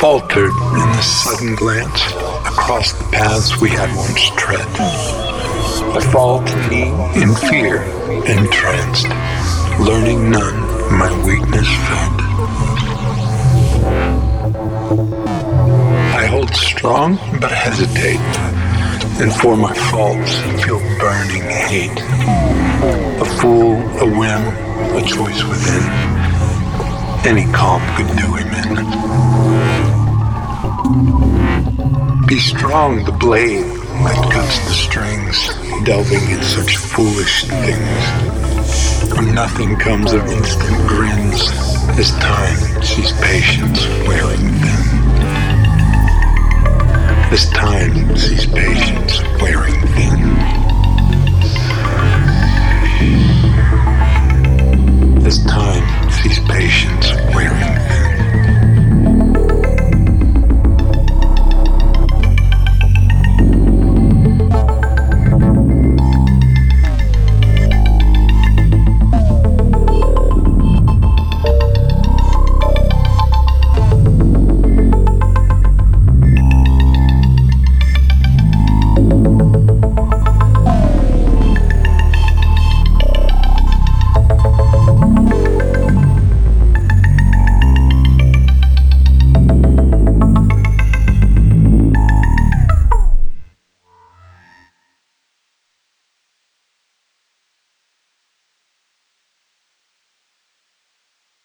faltered in the sudden glance across the paths we had once tread. I fall to knee in fear, entranced, learning none my weakness fed. I hold strong but hesitate, and for my faults feel burning hate. A fool, a whim, a choice within. Any calm could do him in. Be strong, the blade that cuts the strings, delving in such foolish things. Nothing comes of instant grins as time sees patience wearing thin. As time